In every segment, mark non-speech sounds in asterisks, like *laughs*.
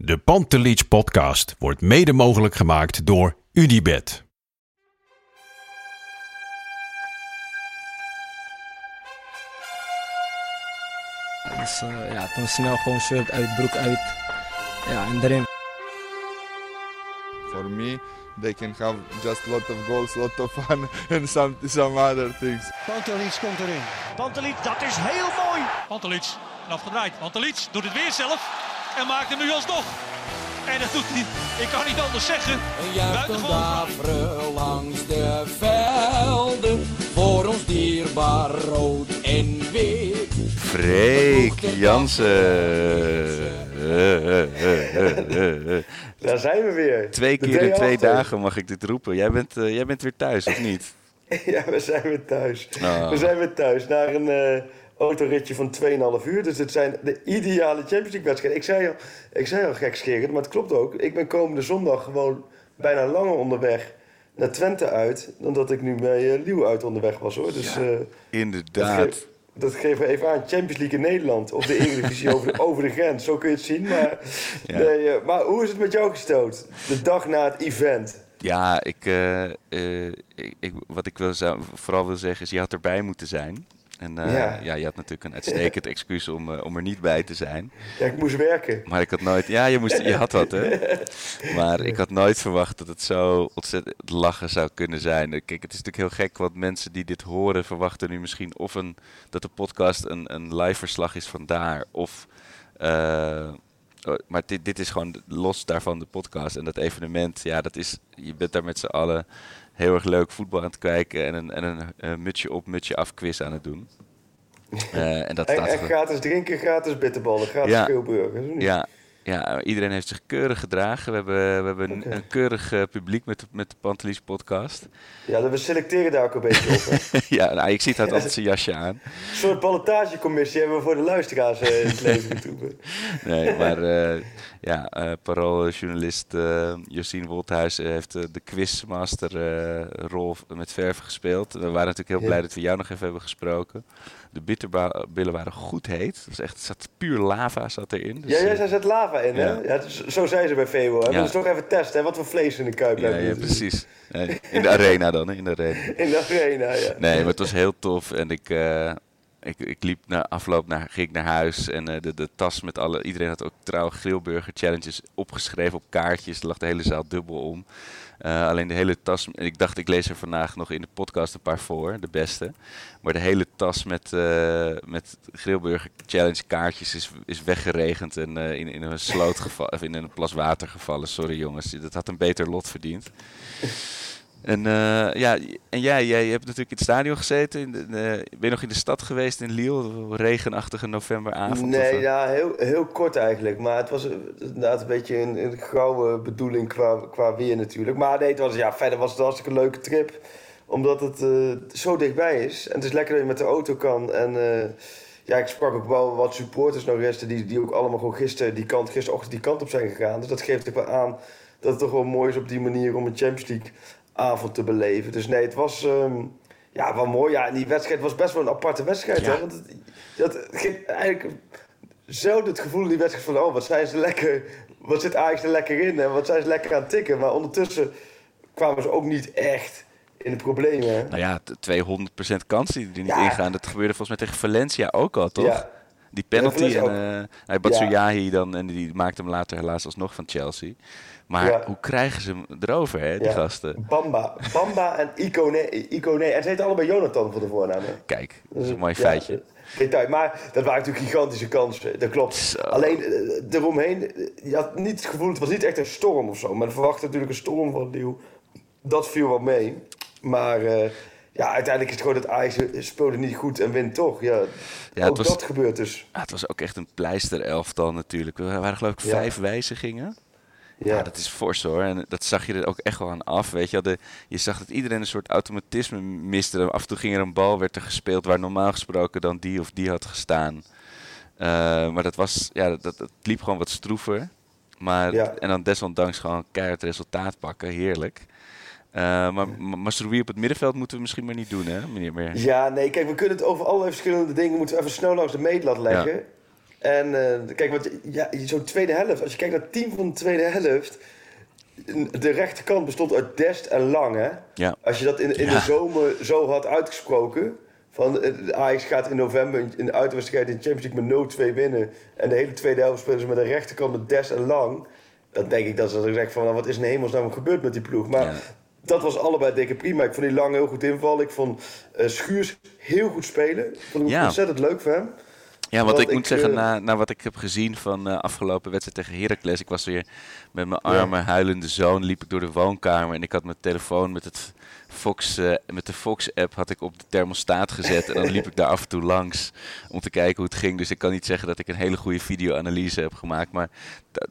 De Pantelich podcast wordt mede mogelijk gemaakt door UdiBet. Dus uh, ja, toen snel gewoon shirt uit, broek uit. Ja, en erin. For me, they can have just lot of goals, lot of fun *laughs* and some, some other things. Pantelic komt erin. Pantelic, dat is heel mooi. Pantelic, afgedraaid. Pantelic doet het weer zelf en maakt hem nu alsnog. En dat doet hij, ik kan niet anders zeggen. Een juichen daveren langs de velden. Voor ons dierbaar rood en wit. Freek Jansen. Daar zijn we weer. Twee keer in twee dagen mag ik dit roepen. Jij bent, eh, jij bent weer thuis, of niet? *laughs* Ja, we zijn weer thuis. Ah. We zijn weer thuis na een eh, autoritje van 2,5 uur. Dus het zijn de ideale Champions League wedstrijden. Ik zei al, ik zei al gekscherend, maar het klopt ook. Ik ben komende zondag gewoon bijna langer onderweg naar Twente uit... dan dat ik nu bij Lieuw uit onderweg was, hoor. Dus eh, Inderdaad. dat geven we even aan. Champions League in Nederland of de Eredivisie *laughs* over, de, over de grens. Zo kun je het zien. Maar, Ja. nee, eh, maar hoe is het met jou gestoot? De dag na het event. Ja, ik, ik, ik- wat ik wil, vooral wil zeggen is, je had erbij moeten zijn. En eh, Ja. ja. je had natuurlijk een uitstekend *laughs* excuus om, eh, om er niet bij te zijn. Ja, ik moest werken. Maar ik had nooit... Ja, je, moest, je had wat, hè? *laughs* Maar ik had nooit verwacht dat het zo ontzettend lachen zou kunnen zijn. Kijk, het is natuurlijk heel gek, want mensen die dit horen verwachten nu misschien of een, dat de podcast een, een live verslag is van daar. Of... eh, oh, maar dit, dit is gewoon los daarvan de podcast. En dat evenement, ja, dat is... Je bent daar met z'n allen heel erg leuk voetbal aan het kijken... en een, en een eh, mutsje op, mutsje af quiz aan het doen. *laughs* Eh, en dat En, staat en gratis drinken, gratis bitterballen, gratis Ja. niet? ja, ja, iedereen heeft zich keurig gedragen. We hebben, we hebben een, keurig eh, publiek met de, met de Pantelis podcast. Ja, we selecteren daar ook een beetje op. *laughs* ja, nou, ik zie het *laughs* altijd zijn jasje aan. Een soort ballotagecommissie hebben we voor de luisteraars eh, in het leven. *laughs* Nee, maar eh ja, parooljournalist Josien Wolthuis heeft de quizmaster rol met verven gespeeld. We waren natuurlijk heel Ja. blij dat we jou nog even hebben gesproken. De bitterbillen waren goed heet. Het was echt, zat puur lava zat erin. Dus, Ja, jij eh, zei zet lava in, hè? Ja. Ja. is- zo zei ze bij Febo. Ja. We moeten toch even testen, hè? Wat voor vlees in de kuip ja, hebben. ja, precies. Nee, in de arena dan, hè, in de arena. *laughs* In de arena, ja. Nee, maar het was heel tof. En ik, eh, ik, ik liep na afloop naar, ging ik naar huis. En eh, de, de tas met alle. Iedereen had ook trouw grillburger challenges opgeschreven op kaartjes. Er lag de hele zaal dubbel om. Eh, alleen de hele tas. Ik dacht, ik lees er vandaag nog in de podcast een paar voor, de beste. Maar de hele tas met, eh, met grillburger challenge kaartjes is, is weggeregend. En eh, in, in een sloot gevallen. Of in een plas water gevallen. Sorry jongens, dat had een beter lot verdiend. En, eh, ja, en jij, jij hebt natuurlijk in het stadion gezeten. In de, ben je nog in de stad geweest in Lille? Regenachtige novemberavond? Nee, of, eh? ja, heel, heel kort eigenlijk. Maar het was inderdaad een beetje een, een gouden bedoeling qua, qua weer natuurlijk. Maar nee, het was, ja, verder was het een hartstikke leuke trip. Omdat het eh, zo dichtbij is. En het is lekker dat je met de auto kan. En ja, ik sprak ook wel wat supporters nog resten die, die ook allemaal gewoon gisteren die kant, gisterochtend die kant op zijn gegaan. Dus dat geeft ook wel aan dat het toch wel mooi is op die manier om een Champions League avond te beleven. Dus nee, het was ehm, ja, wel mooi. Ja, en die wedstrijd was best wel een aparte wedstrijd. Ja. Hè? Want het, dat ging eigenlijk zelden het gevoel in die wedstrijd van... oh, wat zijn ze lekker... wat zit Ajax er lekker in en wat zijn ze lekker aan het tikken. Maar ondertussen kwamen ze ook niet echt in de problemen. hè? Nou ja, t- 200% kans die er niet Ja. ingaan. Dat gebeurde volgens mij tegen Valencia ook al, toch? Ja. Die penalty en Valencia eh hij Batsuyahi dan en die maakte hem later helaas alsnog van Chelsea. Maar Ja. hoe krijgen ze hem erover, hè, die Ja. gasten? Bamba. Bamba en Icone. Icone. En ze heten allebei Jonathan voor de voornaam. hè? Kijk, dat is een Ja, mooi feitje. Detail. Maar dat waren natuurlijk gigantische kansen. Dat klopt. Zo. Alleen eh, eromheen, je had niet het gevoel, het was niet echt een storm of zo. Men verwachtte natuurlijk een storm van Leeuw. Dat viel wel mee. Maar eh, ja, uiteindelijk is het gewoon dat Ajax speelde niet goed en wint toch. Ja, ook was- dat gebeurt dus. Het was ook echt een pleister elftal natuurlijk. Er waren geloof ik Ja. vijf wijzigingen. Ja. Ja, dat is fors hoor. En dat zag je er ook echt wel aan af. Weet je, de, je zag dat iedereen een soort automatisme miste. Af en toe ging er een bal, werd er gespeeld waar normaal gesproken dan die of die had gestaan. Eh, maar dat was, ja, dat, dat, dat liep gewoon wat stroever. Maar, Ja. En dan desondanks gewoon keihard resultaat pakken. Heerlijk. Eh, maar Ma- Masrowi op het middenveld moeten we misschien maar niet doen, hè, meneer Meer? ja, nee, kijk, we kunnen het over allerlei verschillende dingen moeten we even snel langs de meetlat leggen. En uh, kijk, want ja, zo'n tweede helft, als je kijkt naar het team van de tweede helft. De rechterkant bestond uit Dest en Lang. Hè? Ja. Als je dat in, in Ja. de zomer zo had uitgesproken. Van eh, Ajax gaat in november in de uitwedstrijd in de Champions League met 0-2 winnen. En de hele tweede helft spelen ze met de rechterkant met Dest en Lang. Dan denk ik dat ze zeggen van nou, wat is in hemelsnaam gebeurd met die ploeg. Maar Ja. dat was allebei dikke prima. Ik vond die Lang heel goed invallen. Ik vond eh, Schuurs heel goed spelen. Ik vond hem Ja. ontzettend leuk voor hem. Ja, want Want ik moet zeggen, eh, na, na wat ik heb gezien van de afgelopen wedstrijd tegen Heracles, ik was weer met mijn arme huilende zoon, liep ik door de woonkamer en ik had mijn telefoon met, het Fox, eh, met de Fox-app had ik op de thermostaat gezet en dan liep ik daar af en toe langs om te kijken hoe het ging. Dus ik kan niet zeggen dat ik een hele goede video-analyse heb gemaakt, maar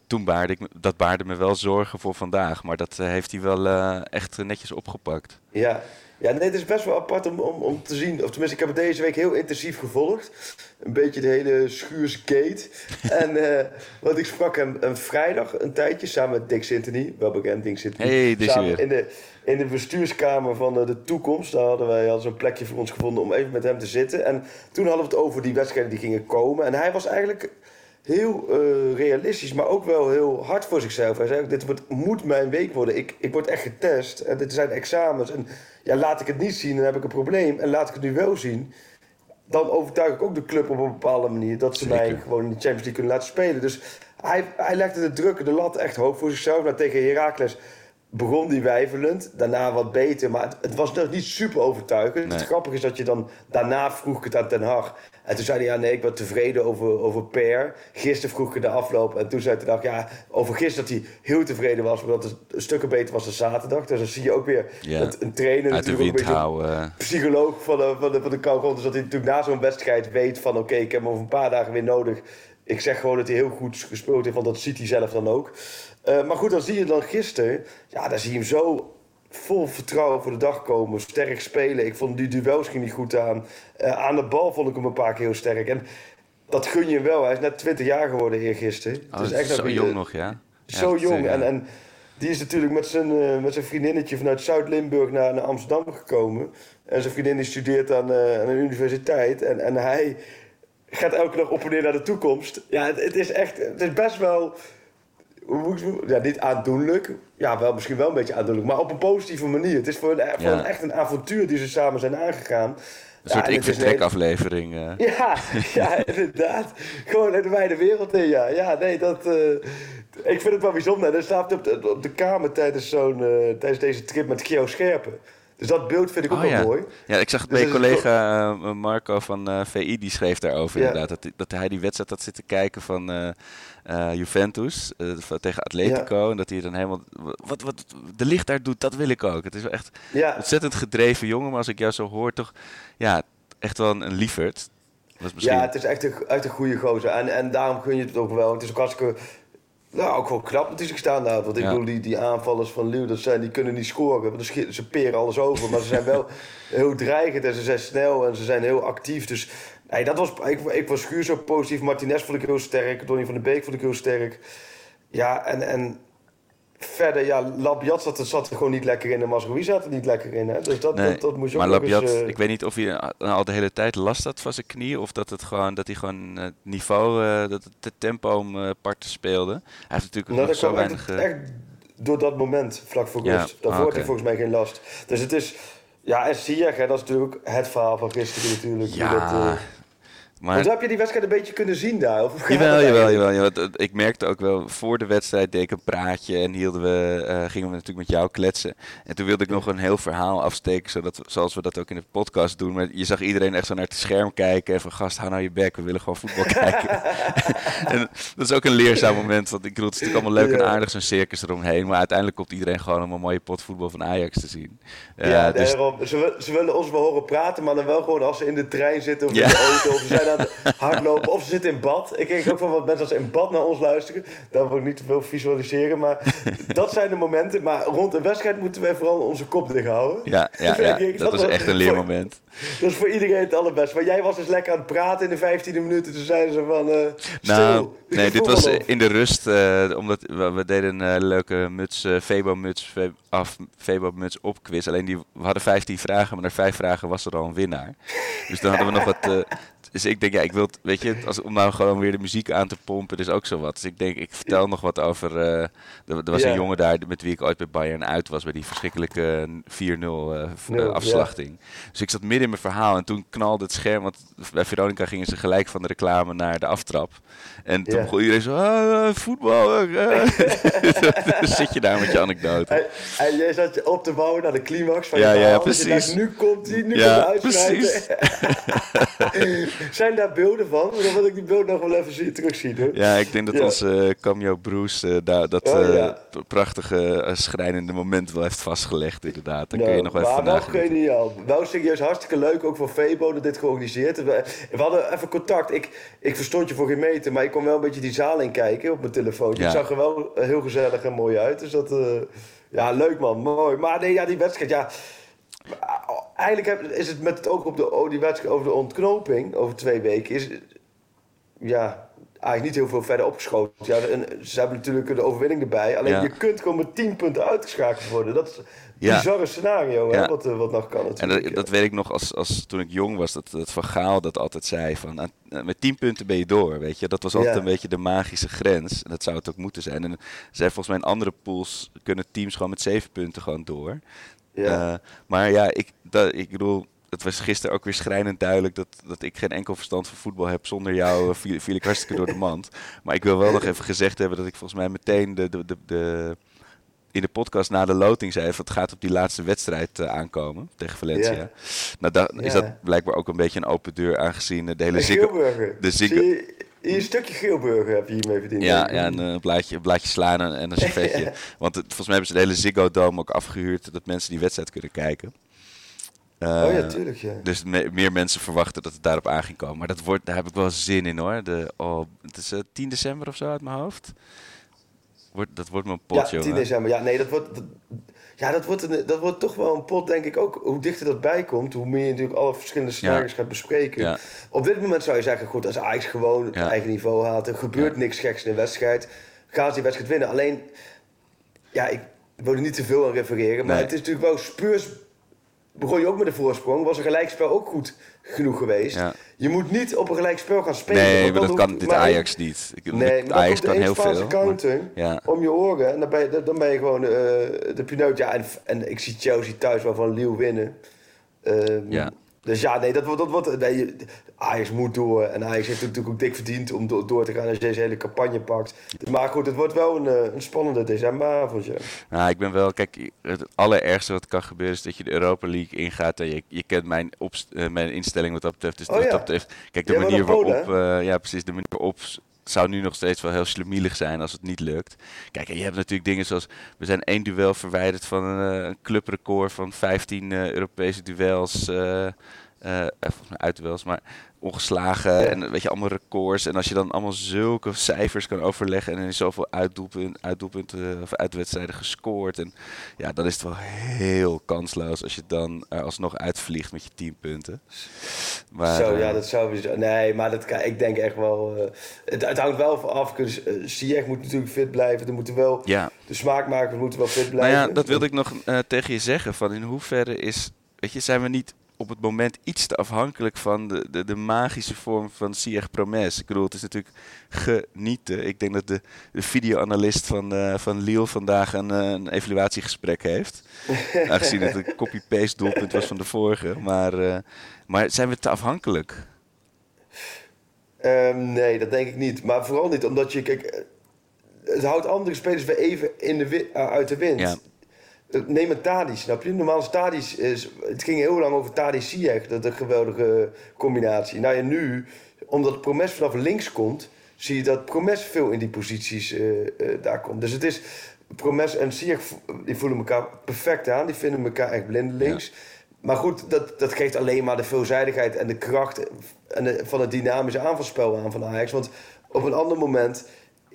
toen baarde ik, dat baarde me wel zorgen voor vandaag. Maar dat heeft hij wel echt netjes opgepakt. Ja, ja nee, het is best wel apart om, om, om te zien. Of tenminste, ik heb het deze week heel intensief gevolgd. Een beetje de hele schuursgate. *laughs* en eh, want ik sprak hem een vrijdag een tijdje samen met Dick Sintony. Wel bekend, Dick Sintony. Hey, samen in de, in de bestuurskamer van eh, de toekomst. Daar hadden wij hadden zo'n plekje voor ons gevonden om even met hem te zitten. En toen hadden we het over die wedstrijden die gingen komen. En hij was eigenlijk heel eh, realistisch, maar ook wel heel hard voor zichzelf. Hij zei, ook, dit wordt, moet mijn week worden. Ik, ik word echt getest en dit zijn examens. En ja, laat ik het niet zien, dan heb ik een probleem. En laat ik het nu wel zien, dan overtuig ik ook de club op een bepaalde manier... dat ze mij gewoon in de Champions League kunnen laten spelen. Dus hij, hij legde de druk, de lat echt hoog voor zichzelf. Nou, tegen Heracles begon die wijvelend, daarna wat beter. Maar het, het was nog niet super overtuigend. Nee. Het grappige is dat je dan... Daarna vroeg ik het aan Ten Hag. En toen zei hij, ja nee, ik ben tevreden over, over Per. Gisteren vroeg ik de afloop. En toen zei Ten Hag, ja, over gisteren dat hij heel tevreden was... omdat het stukken beter was dan zaterdag. Dus dan zie je ook weer Ja. dat een trainer... Uit de natuurlijk wind een beetje houden. psycholoog van de, van de, van de kou Dus dat hij natuurlijk na zo'n wedstrijd weet van... oké, ik heb hem over een paar dagen weer nodig. Ik zeg gewoon dat hij heel goed gespeeld heeft, want dat ziet hij zelf dan ook. Eh, maar goed, dan zie je dan gisteren... Ja, dan zie je hem zo vol vertrouwen voor de dag komen. Sterk spelen. Ik vond die duels ging niet goed aan. Eh, aan de bal vond ik hem een paar keer heel sterk. En dat gun je hem wel. Hij is net 20 jaar geworden eergisteren. Oh, is echt zo nog- jong nog, ja. zo Echt, jong. eh, En, en die is natuurlijk met zijn, eh, met zijn vriendinnetje vanuit Zuid-Limburg naar, naar Amsterdam gekomen. En zijn vriendin die studeert aan, eh, aan een universiteit. En, en hij gaat elke dag op en neer naar de toekomst. Ja, het, het is echt, het is best wel, hoe moet ik het- ja, niet aandoenlijk. Ja, wel, misschien wel een beetje aandoenlijk, maar op een positieve manier. Het is voor, een, voor Ja. een, echt een avontuur die ze samen zijn aangegaan. Een soort Ja, ik vertrek aflevering. eh. *laughs* ja, ja, *laughs* inderdaad. Gewoon in de wijde wereld in, ja. Ja, nee, dat... eh, ik vind het wel bijzonder. Er staat op de, op de kamer tijdens, zo'n, eh, tijdens deze trip met Gio Scherpen. Dus dat beeld vind ik ook Oh, wel ja. mooi. Ja, ik zag het Dus bij collega eh, Marco van eh, VI, die schreef daarover Ja. inderdaad. Dat, dat hij die wedstrijd had zitten kijken van eh, Juventus tegen Atletico. En dat hij dan helemaal... Wat, wat de licht daar doet, dat wil ik ook. Het is wel echt ontzettend gedreven jongen. Maar als ik jou zo hoor, toch... Ja, echt wel een, een misschien... ja, het is echt een, echt een goede gozer. En, en daarom gun je het ook wel. Het is ook hartstikke... Nou, ook wel knap dat hij zich staan houdt. Want ik Ja. bedoel, die, die aanvallers van Leeuw, dat zijn, die kunnen niet scoren. Want ze peren alles over. Maar ze zijn wel *laughs* heel dreigend en ze zijn snel en ze zijn heel actief. Dus nee, dat was, ik, ik was Schuur zo positief. Martinez vond ik heel sterk. Donny van der Beek vond ik heel sterk. Ja, en, en verder, ja, Labiat zat, er- zat er gewoon niet lekker in. En Mazraoui zat er niet lekker in. Hè? Dus dat, Nee, dat, dat moest je maar ook Labiat, eens, eh, ik weet niet of hij eh, al de hele tijd last had van zijn knie. Of dat, het gewoon, dat hij gewoon eh, het niveau, eh, dat het de tempo om parten speelde. Hij heeft natuurlijk Nou, nog zo weinig... echt, echt door dat moment, vlak voor Ja, rust. Daarvoor ah, had oké. hij volgens mij geen last. Dus het is... Ja, en Ziyech, hè, dat is natuurlijk ook het verhaal van gisteren natuurlijk. ja, dat, maar... Want heb je die wedstrijd een beetje kunnen zien daar? Of Jawel, jawel, jawel, jawel. Ik merkte ook wel, voor de wedstrijd deed ik een praatje en hielden we, eh, gingen we natuurlijk met jou kletsen. En toen wilde ik nog een heel verhaal afsteken, zodat zoals we dat ook in de podcast doen. Maar je zag iedereen echt zo naar het scherm kijken en van gast, hou nou je bek, we willen gewoon voetbal *laughs* kijken. *laughs* en dat is ook een leerzaam moment, want ik bedoel, het is natuurlijk allemaal leuk en aardig zo'n circus eromheen. Maar uiteindelijk komt iedereen gewoon om een mooie pot voetbal van Ajax te zien. Eh, Ja, dus, daarom. Ze, ze willen ons wel horen praten, maar dan wel gewoon als ze in de trein zitten of Ja. in de auto of ze zijn aan het hardlopen of ze zitten in bad. Ik kijk ook van wat mensen als in bad naar ons luisteren. Daar wil ik niet te veel visualiseren, maar dat zijn de momenten. Maar rond een wedstrijd moeten wij vooral onze kop dicht houden. ja, ja, ja, Ik- dat was was- echt een leermoment. Dat is voor iedereen het allerbest. Maar jij was dus lekker aan het praten in de 15e minuten. Toen zeiden ze van. eh stil. Nou, nee, *laughs* dit was op. in de rust, eh, omdat we, we deden een eh, leuke muts, Febo-muts Fe- af, Febo-muts op quiz. Alleen die, we hadden 15 vragen, maar na vijf vragen was er al een winnaar. Dus dan hadden we nog wat, Dus ik denk, ja, ik wil, het- weet je, als, om nou gewoon weer de muziek aan te pompen, is ook zo wat. Dus ik denk, ik vertel nog wat over. eh, er, er was Ja. een jongen daar met wie ik ooit bij Bayern uit was, bij die verschrikkelijke 4-0 eh, afslachting. Dus ik zat midden in mijn verhaal en toen knalde het scherm, want bij Veronica gingen ze gelijk van de reclame naar de aftrap. En toen Ja. begon iedereen zo, ah, eh, voetbal. eh." *laughs* *laughs* Dan zit je daar met je anekdote. En, en jij zat je op te bouwen naar de climax van Ja, je ja, verhaal. Precies. dacht, nu komt hij, nu Ja, komt de uitspraak. *laughs* Zijn daar beelden van? Dan wil ik die beelden nog wel even zien, terugzien. Hoor. Ja, ik denk dat Ja. onze eh, cameo Bruce eh, daar dat Oh, eh, ja. prachtige, schrijnende moment wel heeft vastgelegd, inderdaad. Daar kun Nou, je nog wel even maar wel geniaal. Wel serieus hartstikke leuk, ook voor Febo dat dit georganiseerd is. We, we hadden even contact. Ik, ik verstond je voor geen meter, maar ik kon wel een beetje die zaal in kijken op mijn telefoon. Ja. Het zag er wel heel gezellig en mooi uit. Dus dat, ja, leuk man, mooi. Maar nee, ja, die wedstrijd, ja. Eigenlijk heb- is het met het oog op de, oh, die wedstrijd over de ontknoping, over twee weken, is ja, eigenlijk niet heel veel verder opgeschoten. Ja, en ze hebben natuurlijk de overwinning erbij. Alleen Ja. je kunt gewoon met 10 punten uitgeschakeld worden. Dat is een Ja. bizarre scenario, hè, Ja. wat, eh, wat nog kan En natuurlijk. dat, dat weet ik nog als, als toen ik jong was, dat, dat Van Gaal dat altijd zei van aan- eh, met 10 punten ben je door, weet je. Dat was altijd een beetje de magische grens. En dat zou het ook moeten zijn. En zij volgens mij in andere pools kunnen teams gewoon met 7 punten gewoon door. Ja. Eh, maar ja, ik, dat, ik bedoel, het was gisteren ook weer schrijnend duidelijk dat, dat ik geen enkel verstand van voetbal heb. Zonder jou eh, viel, viel ik hartstikke door de *laughs* mand. Maar ik wil wel nog even gezegd hebben dat ik volgens mij meteen de, de, de, de- in de podcast na de loting zei van het gaat op die laatste wedstrijd eh, aankomen tegen Valencia. Ja. Nou, da- is dat blijkbaar ook een beetje een open deur aangezien de hele Ziggo... De Ziggo- hier een stukje Geelburger heb je hiermee verdiend. Ja, ja een, eh, blaadje, een blaadje slaan en, en een *laughs* servetje. Want het, volgens mij hebben ze de hele Ziggo Dome ook afgehuurd dat mensen die wedstrijd kunnen kijken. oh ja, Eh, tuurlijk, ja. Dus me- meer mensen verwachten dat het daarop aan ging komen. Maar dat wordt, daar heb ik wel zin in hoor. De, oh, het is eh, 10 december of zo uit mijn hoofd. Wordt, dat wordt mijn pot, ja, 10 jongen. december. Ja, nee, dat wordt, dat, ja, dat, wordt een, dat wordt toch wel een pot, denk ik ook. Hoe dichter dat bij komt, hoe meer je natuurlijk alle verschillende scenario's gaat bespreken. Op dit moment zou je zeggen, goed, als Ajax gewoon het eigen niveau haalt, er gebeurt niks geks in de wedstrijd, gaan ze die wedstrijd winnen. Alleen, ja, ik wil er niet te veel aan refereren, maar Nee. het is natuurlijk wel Spurs. Begon je ook met een voorsprong, was een gelijkspel ook goed genoeg geweest. Ja. Je moet niet op een gelijkspel gaan spelen. Nee, maar dat kan dit maar Ajax niet. Ik, Nee, maar Ajax dan kan heel veel. Spaanse maar- counter ja. om je oren. En dan ben je, dan ben je gewoon eh, de pineut. Ja, en, en ik zie Chelsea thuis wel van Lille winnen. Ehm, Ja. Dus ja, nee, dat wordt... Dat wordt nee, je- Ajax moet door. En Ajax heeft natuurlijk ook dik verdiend om door, door te gaan als je deze hele campagne pakt. Maar goed, het wordt wel een, eh, een spannende ja. Nou, ik ben wel, kijk, het allerergste wat kan gebeuren is dat je de Europa League ingaat. En je, je kent mijn, opst- eh, mijn instelling wat dat betreft. Dus Oh wat ja. dat betreft, kijk, de Jij manier waarop, eh, ja precies, de manier waarop zou nu nog steeds wel heel slemielig zijn als het niet lukt. Kijk, en je hebt natuurlijk dingen zoals, we zijn één duel verwijderd van een, eh, een clubrecord van 15 eh, Europese duels. Eh eh, eh, volgens mij uitduels, maar ongeslagen Ja. en weet je, allemaal records. En als je dan allemaal zulke cijfers kan overleggen en er is zoveel uitdoelpunten, uitdoelpunten of uitwedstrijden gescoord. En ja, dan is het wel heel kansloos als je dan er alsnog uitvliegt met je 10 punten. Maar, Zo, eh, ja, dat zou Nee, maar dat, ik denk echt wel... eh, het, het hangt wel van af. Dus, eh, moet natuurlijk fit blijven. Er moeten wel... ja, De smaakmakers moeten wel fit nou blijven. ja, dat wilde ik nog eh, tegen je zeggen. Van in hoeverre is, weet je, zijn we niet op het moment iets te afhankelijk van de, de, de magische vorm van Sieg Promes. Ik bedoel, het is natuurlijk genieten. Ik denk dat de, de videoanalist van, eh van Lille vandaag een, eh, een evaluatiegesprek heeft. *laughs* Aangezien het een copy-paste doelpunt was van de vorige. Maar, eh, maar zijn we te afhankelijk? Ehm, nee, dat denk ik niet. Maar vooral niet omdat je... Kijk, het houdt andere spelers weer even in de uit de wind. Ja. Eh, Neem een Tadic, snap je? Normaal is Tadic... Is, het ging heel lang over Tadic Ziyech. Dat is een geweldige combinatie. Nou ja, nu, omdat Promes vanaf links komt... zie je dat Promes veel in die posities eh, eh, daar komt. Dus het is... Promes en Ziyech vo- die voelen elkaar perfect aan. Die vinden elkaar echt blindelings. Maar goed, dat, dat geeft alleen maar de veelzijdigheid en de kracht en de- van het dynamische aanvalspel aan van Ajax. Want op een ander moment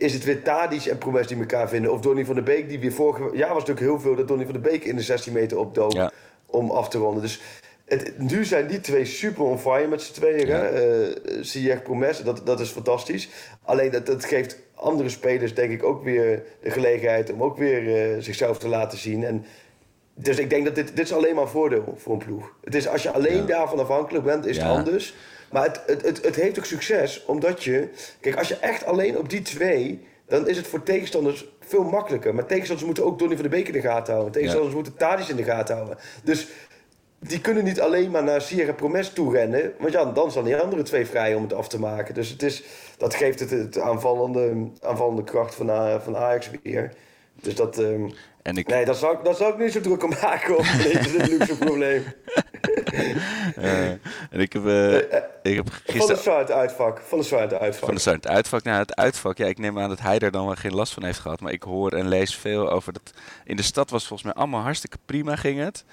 is het weer Tadic en Promes die elkaar vinden. Of Donny van der Beek, die weer vorig jaar was natuurlijk heel veel dat Donny van der Beek in de 16 meter opdook Ja. om af te ronden. Dus het, nu zijn die twee super on fire met z'n tweeën. Ja. hè. Eh, Ziyech, Promes, dat, dat is fantastisch. Alleen dat, dat geeft andere spelers denk ik ook weer de gelegenheid om ook weer eh, zichzelf te laten zien. En dus ik denk dat dit, dit is alleen maar een voordeel voor een ploeg. Het is, als je alleen daarvan afhankelijk bent, is het Ja. anders. Maar het, het, het, het heeft ook succes, omdat je... Kijk, als je echt alleen op die twee... dan is het voor tegenstanders veel makkelijker. Maar tegenstanders moeten ook Donny van de Beek in de gaten houden. Tegenstanders moeten Tadic in de gaten houden. Dus die kunnen niet alleen maar naar Sierra Promes toe rennen. Want ja, dan staan die andere twee vrij om het af te maken. Dus het is, dat geeft het, het aanvallende, aanvallende kracht van, van Ajax weer. Dus dat... ehm, En ik, Nee, daar zou, ik- daar zou ik niet zo druk om maken. Of nee, dat is een luxe *laughs* probleem. eh, en ik heb, eh, ik heb Van de gisteren het uitvak. Van de het uitvak. van de het uitvak. Nou, het uitvak, ja, ik neem aan dat hij er dan wel geen last van heeft gehad. Maar ik hoor en lees veel over dat. In de stad was volgens mij allemaal hartstikke prima ging het.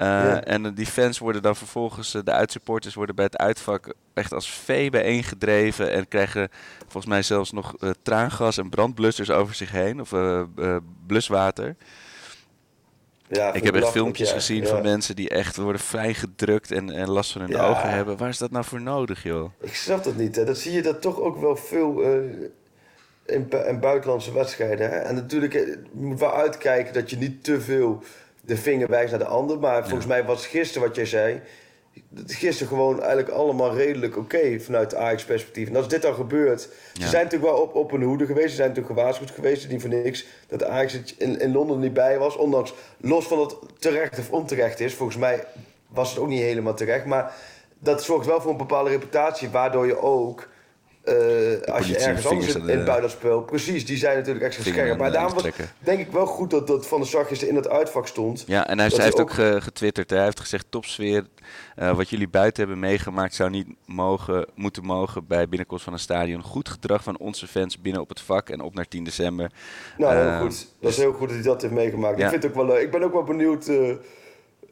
Eh. En die fans worden dan vervolgens, eh, de uitsupporters worden bij het uitvak echt als vee bijeengedreven. En krijgen volgens mij zelfs nog eh, traangas en brandblussers over zich heen. Of bluswater. Ja, Ik heb echt filmpjes ja. gezien Ja. van mensen die echt worden vrijgedrukt en, en last van hun ogen hebben. Waar is dat nou voor nodig, joh? Ik snap dat niet. Hè. Dat zie je dat toch ook wel veel in, bu- in buitenlandse wedstrijden. Hè. En natuurlijk je moet wel uitkijken dat je niet te veel de vinger wijst naar de ander. Maar volgens mij was gisteren wat jij zei... Gisteren gewoon eigenlijk allemaal redelijk oké vanuit Ajax perspectief. En als dit dan gebeurt... Ze zijn natuurlijk wel op, op een hoede geweest. Ze zijn natuurlijk gewaarschuwd geweest. Niet voor niks dat Ajax in, in Londen niet bij was. Ondanks, los van het terecht of onterecht is. Volgens mij was het ook niet helemaal terecht. Maar dat zorgt wel voor een bepaalde reputatie. Waardoor je ook... eh, als je ergens anders in, de- het buitenspel... Precies, die zijn natuurlijk extra scherp. Maar de- daarom was, denk ik wel goed dat, dat Van der Sar gisteren in het uitvak stond. Ja, en hij, heeft ook ge- getwitterd. Hij heeft gezegd: topsfeer. eh, wat jullie buiten hebben meegemaakt zou niet mogen, moeten mogen bij binnenkomst van een stadion. Goed gedrag van onze fans binnen op het vak en op naar 10 december. Nou, heel Eh, goed. Dat is heel goed dat hij dat heeft meegemaakt. Ja. Ik vind het ook wel leuk. Ik ben ook wel benieuwd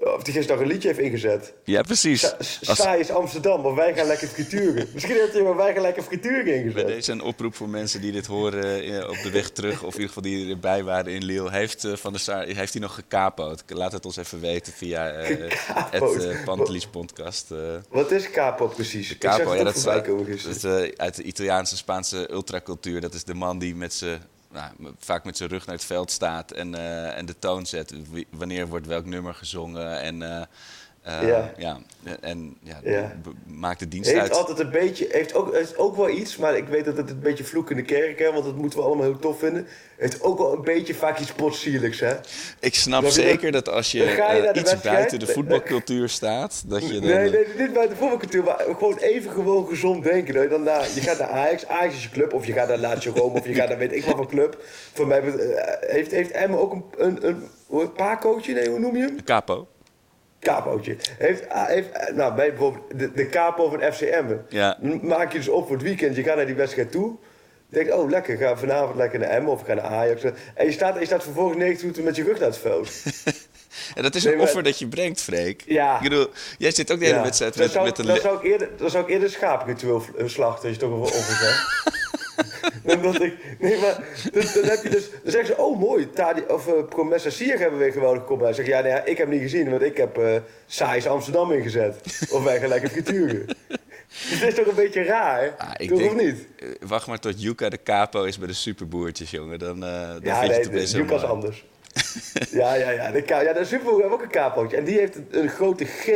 of hij gisteren nog een liedje heeft ingezet. Ja, precies. Sa- Als, Saai is Amsterdam, of wij gaan lekker frituren. *laughs* Misschien heeft hij wel wij gaan lekker frituren bij ingezet. deze een oproep voor mensen die dit horen eh, op de weg terug, of in ieder geval die erbij waren in Lille. Heeft, eh, van de Sar, heeft hij nog gekapoot? Laat het ons even weten via eh, het Pantelis podcast. Wat is capo precies? Ik Capo, ja, dat is, uit, uit de Italiaanse, Spaanse ultracultuur. Dat is de man die met zijn, nou, vaak met zijn rug naar het veld staat en, eh, en de toon zet. Wanneer wordt welk nummer gezongen en, eh, Ja. ja. en ja, maakt de dienst Heeft uit. altijd een beetje, heeft ook, heeft ook wel iets, maar ik weet dat het een beetje vloek in de kerk is, want dat moeten we allemaal heel tof vinden. Heeft ook wel een beetje vaak iets potsierlijks, hè? Ik snap Dat- zeker dat als je eh, iets buiten de voetbalcultuur staat, dat je dan... Nee, eh, nee, niet bij de voetbalcultuur, maar gewoon even gewoon gezond denken. Dat je, dan naar, je gaat naar Ajax, Ajax is je club, of je gaat naar Lazio Rome, of je gaat naar weet ik wat voor club. Voor mij eh, heeft, heeft Emma ook een, een, een, een nee, hoe noem je hem? Capo. Capootje. Heeft, ah, heeft, eh, nou, bij bijvoorbeeld de, de capo van FC Emmen. Ja. Maak je dus op voor het weekend, je gaat naar die wedstrijd toe. Denk, oh lekker, ga vanavond lekker naar Emmen of ga naar Ajax. En je staat, je staat vervolgens 90 minuten met je rug naar het veld. *laughs* En dat is Nee, een maar- offer dat je brengt, Freek. Ja. Ik bedoel, jij zit ook de hele Ja. wedstrijd met, zou, met een... dan, li- zou ik eerder, zou ik eerder een schaapritueel slachten, als je toch over offer zegt. *laughs* ik, nee, maar dan, dan heb je dus, dan zeggen ze, oh mooi, Tadi, of uh, Promessa Sier hebben weer geweldig gekomen. Hij zegt, ja, nee, ik heb niet gezien, want ik heb eh Saais Amsterdam ingezet. Of wij gaan lekker frituren. Dus *laughs* het is toch een beetje raar, Ah, ik toch denk- of niet? eh, Wacht maar tot Yuka de capo is bij de superboertjes, jongen. Dan, eh dan Ja, vind je het helemaal- anders. *laughs* ja, ja, ja. De, ja, de Superboer heeft ook een capootje. En die heeft een, een grote G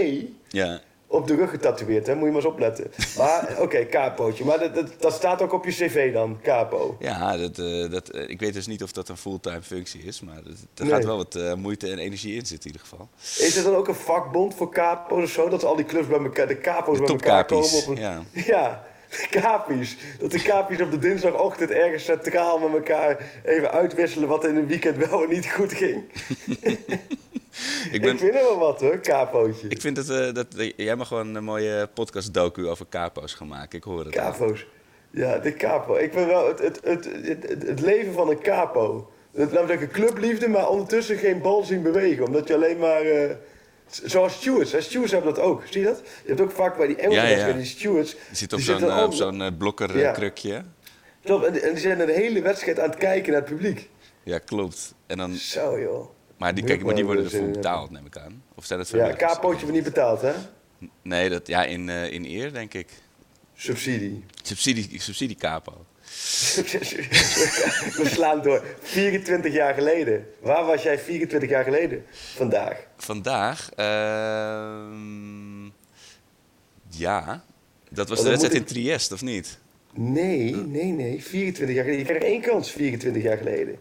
Ja. Op de rug getatoeëerd, hè? Moet je maar eens opletten. Maar, *laughs* oké, capootje. Maar dat, dat, dat staat ook op je cv dan, capo. Ja, dat, eh, dat, eh, ik weet dus niet of dat een fulltime functie is, maar er Nee. gaat wel wat eh, moeite en energie in zitten in ieder geval. Is er dan ook een vakbond voor capo's of zo? Dat al die clubs bij elkaar, de capo's De bij elkaar komen op een... ja. *laughs* Ja, de capies. Dat de capies op de dinsdagochtend ergens centraal met elkaar even uitwisselen wat in een weekend wel en niet goed ging. *laughs* Ik, Ik ben, vind er wel wat hoor, capootje. ik vind dat, eh, dat jij mag gewoon een mooie podcast docu over capo's gaan maken. Ik hoor het. al. Capo's. Ja, de capo. Ik vind wel het, het, het, het, het, leven van een capo. We zeggen, clubliefde, maar ondertussen geen bal zien bewegen. Omdat je alleen maar... eh, zoals stewards. Hè? Stewards hebben dat ook. Zie je dat? Je hebt ook vaak bij die Engelse Ja, die stewards... Die zit op zo'n zitten eh, blokkerkrukje. Klopt, en, die- en die zijn een hele wedstrijd aan het kijken naar het publiek. Ja, klopt. En dan, Zo joh. Maar, die, Moet kijk, maar die wel worden zin ervoor in betaald, neem ik aan. Of zijn dat Ja, vrijwilligers? capootje wordt niet betaald hè? Nee, dat, ja, in, eh, in eer, denk ik. Subsidie. Subsidie, subsidie capo. *laughs* We slaan door. 24 jaar geleden. Waar was jij 24 jaar geleden vandaag? Vandaag, ehm, ja, dat was Oh, de wedstrijd in moet Trieste, of niet? Nee, nee, nee. 24 jaar geleden. Je krijgt één kans 24 jaar geleden.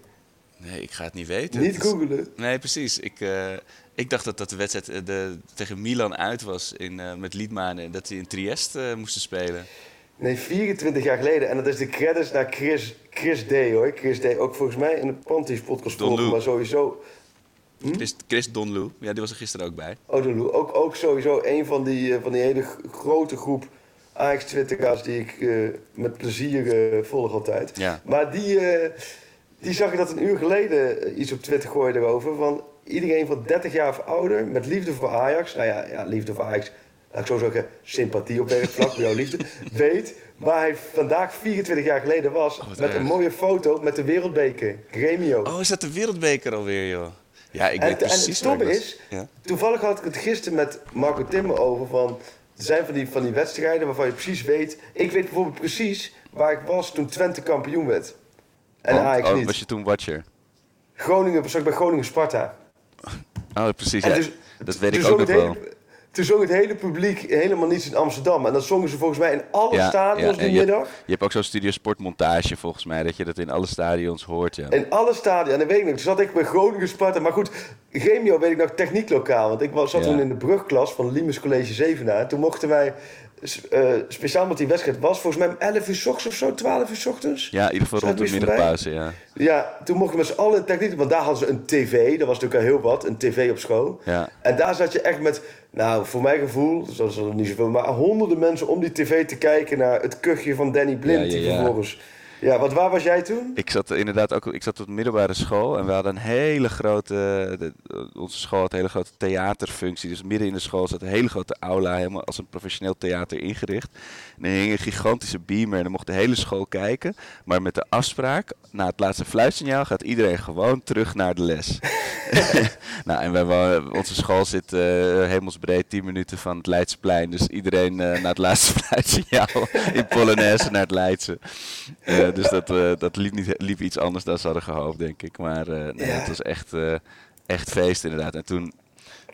Nee, ik ga het niet weten. Niet googelen. Nee, precies. Ik, eh, ik dacht dat dat de wedstrijd eh, de, tegen Milan uit was in, eh, met Liedmanen. en Dat ze in Trieste moesten spelen. Nee, 24 jaar geleden. En dat is de credits naar Chris, Chris D. hoor. Chris D. Ook volgens mij in de Panties podcast volgen, maar sowieso. Chris, Chris Donlou, ja, die was er gisteren ook bij. Oh, Don Lou. Ook, ook sowieso een van die, van die hele grote groep ajax twitteraars die ik met plezier volg altijd. Ja. Maar die, die zag ik dat een uur geleden eh, iets op Twitter gooien erover. Van iedereen van 30 jaar of ouder met liefde voor Ajax. Nou ja, ja liefde voor Ajax. Laat ik zo zeggen, sympathie op werkvlak, voor jouw liefde. *laughs* Weet waar hij vandaag 24 jaar geleden was. wat met erg. een mooie foto met de wereldbeker. Gremio. Oh, is dat de wereldbeker alweer, joh? Ja, ik En, weet en precies het waar ik stomme is, Ja. toevallig had ik het gisteren met Marco Timmer over van... Er zijn van die, van die wedstrijden waarvan je precies weet... Ik weet bijvoorbeeld precies waar ik was toen Twente kampioen werd. En Want- Ajax oh, was je toen watcher? Groningen, was ik bij Groningen Sparta. Oh, precies. Ja, dus- dat weet ik ook nog wel. Toen zong het hele publiek helemaal niets in Amsterdam. En dat zongen ze volgens mij in alle Ja, stadions ja, die je- middag. Je hebt ook zo'n studio sportmontage volgens mij, dat je dat in alle stadions hoort, ja. In alle stadia. En dat weet ik nog. Toen zat ik bij Groningen Sparta. Maar goed, Gremio weet ik nog technieklokaal. Want ik was, zat toen in de brugklas van Limes College Zevenaar. Toen mochten wij, eh, speciaal met die wedstrijd was, volgens mij om 11 uur s ochtends of zo, 12 uur s ochtends. Ja, in ieder geval rond de middagpauze, ja. Ja, toen mochten we met z'n allen techniek. Want daar hadden ze een tv. Dat was natuurlijk al heel wat. Een tv op school. Ja. En daar zat je echt met, nou, voor mijn gevoel, dat is er niet zoveel, maar honderden mensen om die tv te kijken naar het kuchje van Danny Blind. Ja, ja, Die ja. vervolgens. Ja, wat waar was jij toen? Ik zat inderdaad ook ik zat op de middelbare school en we hadden een hele grote. onze school had een hele grote theaterfunctie. Dus midden in de school zat een hele grote aula, helemaal als een professioneel theater ingericht. En er hing een gigantische beamer en dan mocht de hele school kijken. Maar met de afspraak, na het laatste fluitsignaal gaat iedereen gewoon terug naar de les. *laughs* nou, en wonen- onze school zit eh, hemelsbreed 10 minuten van het Leidsplein. Dus iedereen eh, na het laatste *laughs* fluitsignaal in Polonaise naar het Leidse. Eh, dus dat, eh, dat liep, niet, liep iets anders dan ze hadden gehoopt, denk ik. Maar eh, nee, Ja. het was echt, eh, echt feest inderdaad. En toen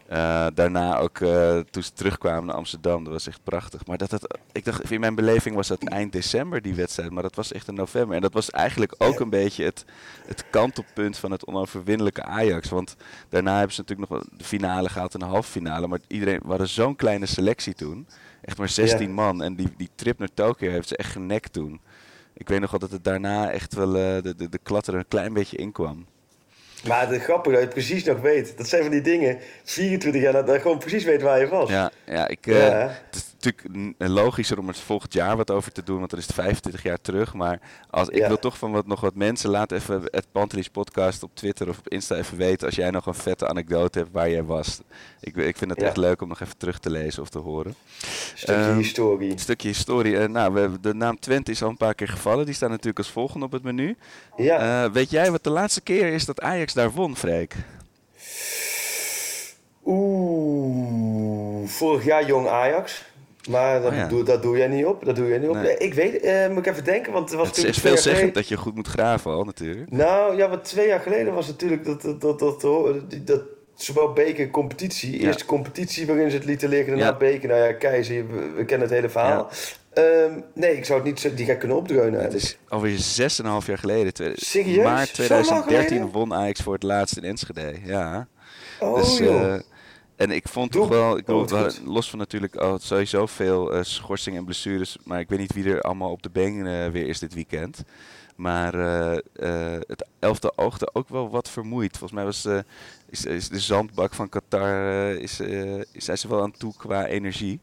eh, daarna ook, eh, toen ze terugkwamen naar Amsterdam, dat was echt prachtig. Maar dat, dat, ik dacht, in mijn beleving was dat eind december die wedstrijd, maar dat was echt in november. En dat was eigenlijk ook een beetje het, het kantelpunt van het onoverwinnelijke Ajax. Want daarna hebben ze natuurlijk nog de finale gehad en de halve finale. Maar iedereen, we hadden zo'n kleine selectie toen. Echt maar 16 Ja. man. En die, die trip naar Tokio heeft ze echt genekt toen. Ik weet nog wel dat het daarna echt wel eh, de, de, de klat er een klein beetje in kwam. Maar het grappige dat je precies nog weet. Dat zijn van die dingen, 24 jaar, dat je gewoon precies weet waar je was. Ja, ja, ik, Ja, eh, natuurlijk n- logischer om er volgend jaar wat over te doen, want dan is het 25 jaar terug. Maar als, ik Ja. wil toch van wat, nog wat mensen, laat even het Pantelis podcast op Twitter of op Insta even weten als jij nog een vette anekdote hebt waar jij was. Ik, ik vind het Ja. echt leuk om nog even terug te lezen of te horen. Stukje Ehm, historie. Een stukje historie. Eh, nou, we, hebben- de naam Twente is al een paar keer gevallen. Die staan natuurlijk als volgende op het menu. Ja. Eh, weet jij wat de laatste keer is dat Ajax daar won, Freek? Oeh, vorig jaar jong Ajax. Maar dat, Oh ja. doe, dat doe jij niet op. Dat doe jij niet op. Nee. Ik weet, eh, moet ik even denken, want het was Het is veelzeggend dat je goed moet graven al, natuurlijk. Nou ja, wat twee jaar geleden was natuurlijk dat, dat, dat, dat, dat, dat zowel beker competitie. Ja. Eerst competitie waarin ze het lieten liggen, daarna Ja. beker. Nou ja, Keizer, we, we kennen het hele verhaal. Ehm, nee, ik zou het niet zo, die gek kunnen opdreunen. Het is alweer 6,5 jaar geleden. Serieus? Maart Zo lang 2013 geleden? won Ajax voor het laatst in Enschede. Ja. Oh dus, joh. En ik vond toch wel, ik bedoel, Oh, los van natuurlijk al sowieso veel eh, schorsingen en blessures, maar ik weet niet wie er allemaal op de been eh, weer is dit weekend. Maar eh, eh, het elfde oogde ook wel wat vermoeid. Volgens mij was, is, is de zandbak van Qatar is, is, ze wel aan toe qua energie.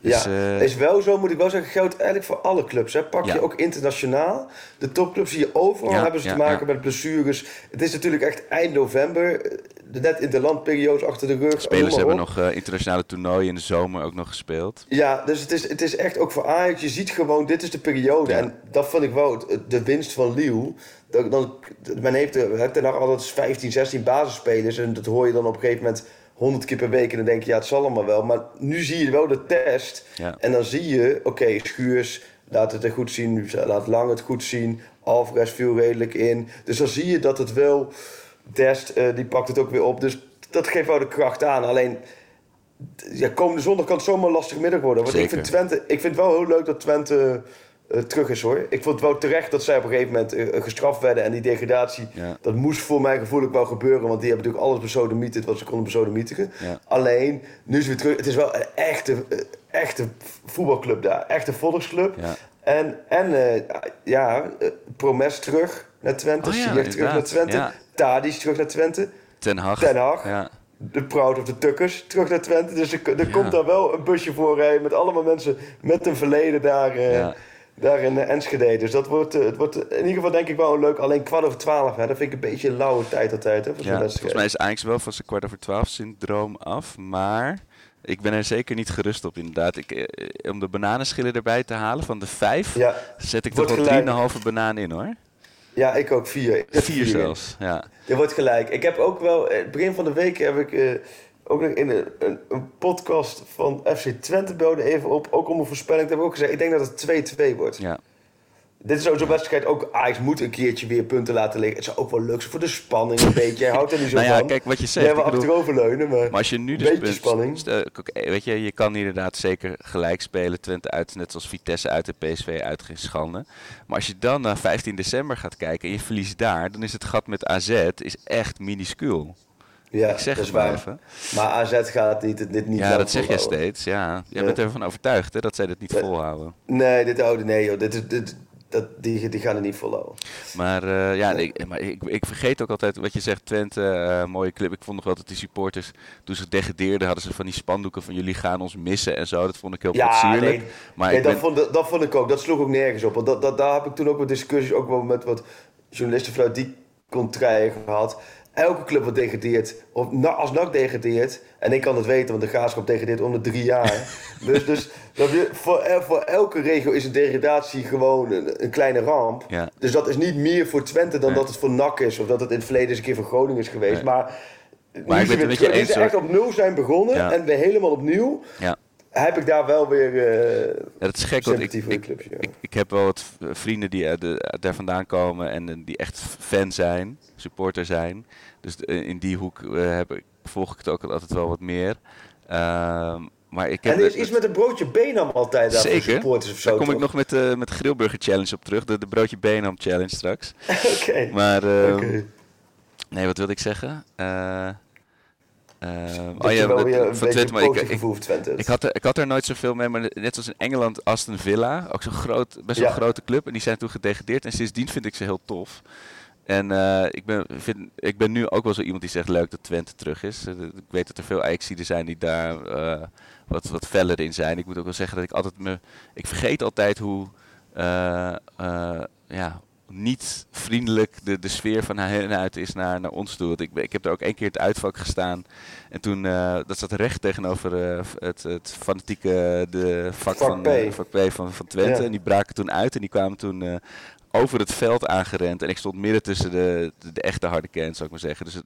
Dus, ja, is wel zo, moet ik wel zeggen, geldt eigenlijk voor alle clubs. Hè. Pak Ja. je ook internationaal. De topclubs je overal Ja, hebben ze ja, te maken met blessures. Het is natuurlijk echt eind november. Eh, Net in de landperiodes achter de rug. spelers hebben nog eh, internationale toernooien in de zomer ook nog gespeeld. Ja, dus het is, het is echt ook voor Ajax. Je ziet gewoon, dit is de periode. Ja. En dat vond ik wel de winst van Liel. Dat, dan, men heeft, er- heeft er nog altijd 15, 16 basisspelers. En dat hoor je dan op een gegeven moment 100 keer per week. En dan denk je, ja, het zal allemaal wel. Maar nu zie je wel de test. Ja. En dan zie je, oké, Schuurs, laat het er goed zien. Laat Lang het goed zien. Alvarez viel redelijk in. Dus dan zie je dat het wel... Dest, eh, die pakt het ook weer op. Dus dat geeft wel de kracht aan. Alleen, ja, komende zondag kan het zomaar een lastig middag worden. Want ik vind, Twente, ik vind het wel heel leuk dat Twente eh, terug is hoor. Ik vond het wel terecht dat zij op een gegeven moment eh, gestraft werden. En die degradatie, Ja. dat moest voor mijn gevoel ook wel gebeuren. Want die hebben natuurlijk alles besodemieterd wat ze konden besodemietigen. Ja. Alleen, nu is het weer terug. Het is wel een echte, echte voetbalclub daar. Echte volksclub. Ja. En, en ja, Promes terug naar Twente. Oh terug naar. Twente. Tadic terug naar Twente. Ten Hag. Ten Hag. Ja. De Proud of the Tukkers terug naar Twente. Dus er, er komt daar wel een busje voor rijden met allemaal mensen met een verleden daar, eh, Ja. daar in eh, Enschede. Dus dat wordt, eh, het wordt in ieder geval denk ik wel een leuk. Alleen kwart over twaalf, hè, dat vind ik een beetje een lauwe tijd altijd. Hè, Ja, volgens mij is Ajax wel van zijn kwart over twaalf syndroom af. Maar ik ben er zeker niet gerust op inderdaad. Ik, eh, om de bananenschillen erbij te halen van de vijf, Ja, zet ik er Wordt wel gelijk. 3,5 banaan in hoor. Ja, ik ook vier. Vier zelfs, ja. Je wordt gelijk. Ik heb ook wel, eh, begin van de week heb ik eh, ook nog in een, een, een podcast van FC Twente belde even op. Ook om een voorspelling te hebben ook gezegd. Ik denk dat het 2-2 wordt. ja. Dit is ook zo'n wedstrijd. Ook Ajax moet een keertje weer punten laten liggen. Het zou ook wel leuk zijn voor de spanning een beetje. Houdt er niet zo Nou ja, van. kijk wat je zegt. bedoel- achteroverleunen, maar... Maar als je nu dus Beetje punt- spanning. eh, eh, weet je, je kan inderdaad zeker gelijk spelen. Twente uit, net zoals Vitesse uit de PSV uit geen schande. Maar als je dan naar 15 december gaat kijken en je verliest daar, dan is het gat met AZ is echt minuscuul. ja, ik zeg dat het maar waar. even. Maar AZ gaat dit, dit niet Ja, dat zeg jij steeds. Ja, jij Ja. bent ervan overtuigd hè, dat zij dit niet Ja. volhouden. Nee, dit oude nee joh. Dit is, dit, dat, die, die gaan het niet volhouden. Maar, eh, ja, ik, maar ik, ik vergeet ook altijd wat je zegt, Twente, eh, mooie club. Ik vond nog wel dat die supporters, toen ze degradeerden, hadden ze van die spandoeken van jullie gaan ons missen en zo. Dat vond ik heel Ja, nee, maar nee ik dat, ben, vond, dat vond ik ook. Dat sloeg ook nergens op. Want dat, dat, daar heb ik toen ook wat discussies ook wel met wat journalisten vanuit die contraien gehad. Elke club wat degradeert, of als NAC degradeert, en ik kan het weten, want de graafschap degradeert om de drie jaar. *laughs* dus dus dat je, voor, el- voor elke regio is een degradatie gewoon een, een kleine ramp. Ja. Dus dat is niet meer voor Twente dan Nee. dat het voor NAC is, of dat het in het verleden eens een keer voor Groningen is geweest. Nee. Maar, Maar ik ben het met je eens, ze echt op nul zijn begonnen Ja. en weer helemaal opnieuw, ja. Heb ik daar wel weer eh Ja, dat is gek, want ik, ik, clubs. Ja. ik, ik heb wel wat vrienden die uit de- uit daar vandaan komen en eh, die echt fan zijn, supporter zijn. Dus eh, in die hoek eh, heb ik, volg ik het ook altijd wel wat meer. Ehm, maar ik heb En er is het- iets met een broodje Benam altijd daar Zeker, supporters of zo. daar kom ik nog met, de met de Grillburger Challenge op terug, de, de broodje Benham Challenge straks. *laughs* Oké. Maar, ehm, Oké. nee, wat wilde ik zeggen? Eh, ehm, Dat je wel met- weer een van beetje Twente, maar ik, Twente had er, ik had er nooit zoveel mee, maar net zoals in Engeland Aston Villa, ook zo'n groot, best wel Ja. grote club. En die zijn toen gedegradeerd en sindsdien vind ik ze heel tof. En eh, ik, ben, vind, ik ben nu ook wel zo iemand die zegt leuk dat Twente terug is. Eh, Ik weet dat er veel Ajaxiden zijn die daar eh, wat, wat feller in zijn. Ik moet ook wel zeggen dat ik altijd me... Ik vergeet altijd hoe ja, niet vriendelijk de, de sfeer van hen uit is naar, naar ons toe. Want ik, ik heb er ook één keer het uitvak gestaan. En toen, eh, dat zat recht tegenover eh, het, het fanatieke de vak, Vak van, P. eh, vak P van, van Twente. Ja. En die braken toen uit en die kwamen toen eh, over het veld aangerend. En ik stond midden tussen de, de, de echte harde kern, zou ik maar zeggen. Dus het-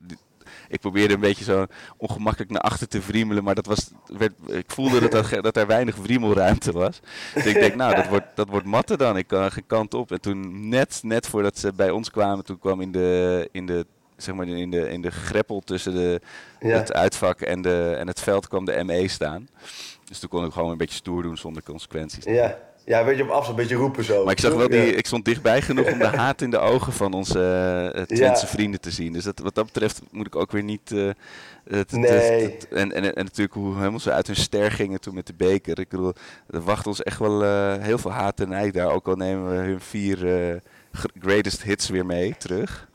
ik probeerde een beetje zo ongemakkelijk naar achter te vriemelen. Maar dat was, werd, ik voelde dat, er, dat er weinig vriemelruimte was. Dus ik denk, nou, dat wordt, dat wordt matten dan. Ik kan geen kant op. En toen net, net voordat ze bij ons kwamen, toen kwam in de, in de, zeg maar in de, in de greppel tussen de, Ja. het uitvak en, de, en het veld kwam de ME staan. Dus toen kon ik gewoon een beetje stoer doen zonder consequenties. Ja. Ja, een beetje op afstand, een beetje roepen zo. Maar ik zag wel die, Ja. ik stond dichtbij genoeg om de *laughs* haat in de ogen van onze Twentse vrienden te zien. Dus dat, wat dat betreft moet ik ook weer niet. eh, het, Nee. het- en, en, en natuurlijk hoe helemaal ze uit hun ster gingen toen met de beker. Ik bedoel, er wacht ons echt wel eh, heel veel haat en nijd daar. Ook al nemen we hun vier gr- greatest hits weer mee terug.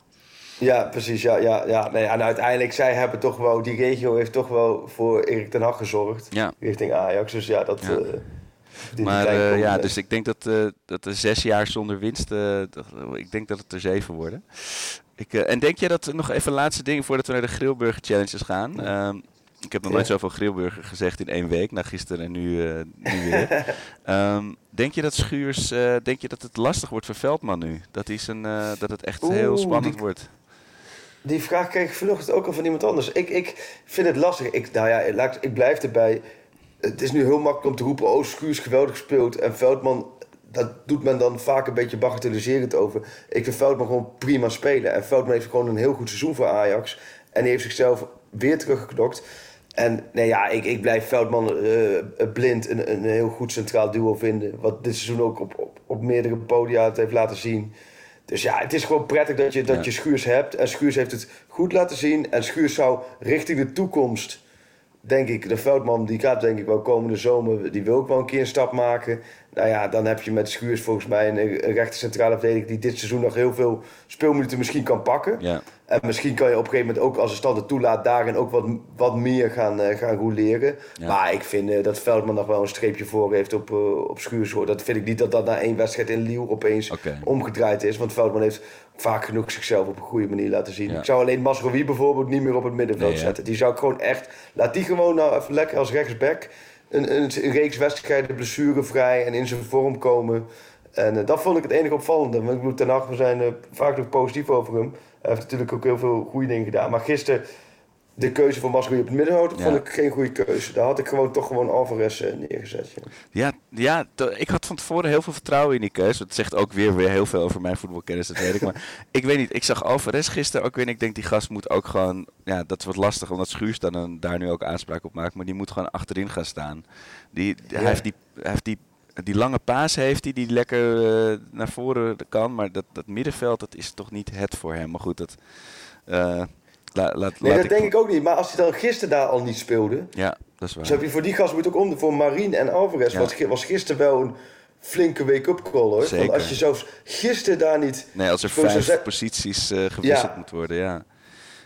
Ja, precies. Ja, ja, ja. Nee, en uiteindelijk, zij hebben toch wel, die regio heeft toch wel voor Erik ten Hag gezorgd. Ja. Richting Ajax. Dus ja, dat... Ja. Maar eh, ja, dus ik denk dat, eh, dat de zes jaar zonder winst, eh, ik denk dat het er zeven worden. Ik, en denk je dat, nog even laatste ding voordat we naar de Grillburger Challenges gaan. Ehm, ik heb nog Ja. nooit zoveel Grillburger gezegd in één week, na gisteren en nu, nu weer. *laughs* Ehm, denk je dat Schuurs, denk je dat het lastig wordt voor Veldman nu? Dat, is een, dat het echt heel spannend die- wordt? Die vraag kreeg ik vanochtend ook al van iemand anders. Ik, ik vind het lastig. Ik, nou ja, laat, ik blijf erbij. Het is nu heel makkelijk om te roepen... Oh, Schuurs geweldig gespeeld. En Veldman dat doet men dan vaak een beetje bagatelliserend over. Ik vind Veldman gewoon prima spelen. En Veldman heeft gewoon een heel goed seizoen voor Ajax. En hij heeft zichzelf weer teruggeknokt. En nee, ja, ik, ik blijf Veldman eh, blind een, een heel goed centraal duo vinden. Wat dit seizoen ook op, op, op meerdere podia het heeft laten zien. Dus ja, het is gewoon prettig dat je, dat je Schuurs hebt. En Schuurs heeft het goed laten zien. En Schuurs zou richting de toekomst denk ik, de Veldman die gaat denk ik wel komende zomer, die wil ook wel een keer een stap maken. Nou ja, dan heb je met Schuurs volgens mij een, een rechter centrale verdediger die dit seizoen nog heel veel speelminuten misschien kan pakken. Ja. En misschien kan je op een gegeven moment ook als de stand het toelaat daarin ook wat, wat meer gaan, uh, gaan roleren. Maar ik vind uh, dat Veldman nog wel een streepje voor heeft op, uh, op. Dat vind ik niet dat dat na één wedstrijd in Liel opeens okay. omgedraaid is. Want Veldman heeft vaak genoeg zichzelf op een goede manier laten zien. Ja. Ik zou alleen Masrowi bijvoorbeeld niet meer op het middenveld nee, zetten. Die zou ik gewoon echt... Laat die gewoon nou even lekker als rechtsback... Een, een, een reeks wedstrijden blessurevrij en in zijn vorm komen. En uh, dat vond ik het enige opvallende. Want ik bedoel, ten acht, we zijn uh, vaak nog positief over hem. Hij heeft natuurlijk ook heel veel goede dingen gedaan. Maar gisteren, de keuze van Masrowi op het middenveld, ja. vond ik geen goede keuze. Daar had ik gewoon toch gewoon Alvarez uh, neergezet. Ja, ja, ja ik had van tevoren heel veel vertrouwen in die keuze. Dat zegt ook weer, weer heel veel over mijn voetbalkennis, dat weet ik. Maar *laughs* ik weet niet, ik zag Alvarez gisteren ook weer. En ik denk, die gast moet ook gewoon... Ja, dat is wat lastig, omdat Schuurs dan een, daar nu ook aanspraak op maakt. Maar die moet gewoon achterin gaan staan. Die, ja. hij heeft die... Hij heeft die die lange paas heeft hij, die lekker uh, naar voren kan. Maar dat, dat middenveld, dat is toch niet het voor hem. Maar goed, dat... Uh, la, laat, nee, laat dat denk ik ook niet. Maar als hij dan gisteren daar al niet speelde... Ja, dat is waar. Dus heb je voor die gast moet ook om. Voor Marien en Alvarez ja. was, was gisteren wel een flinke wake-up call hoor. Zeker. Want als je zelfs gisteren daar niet... Nee, als er vijf posities uh, gewisseld ja. moet worden, ja.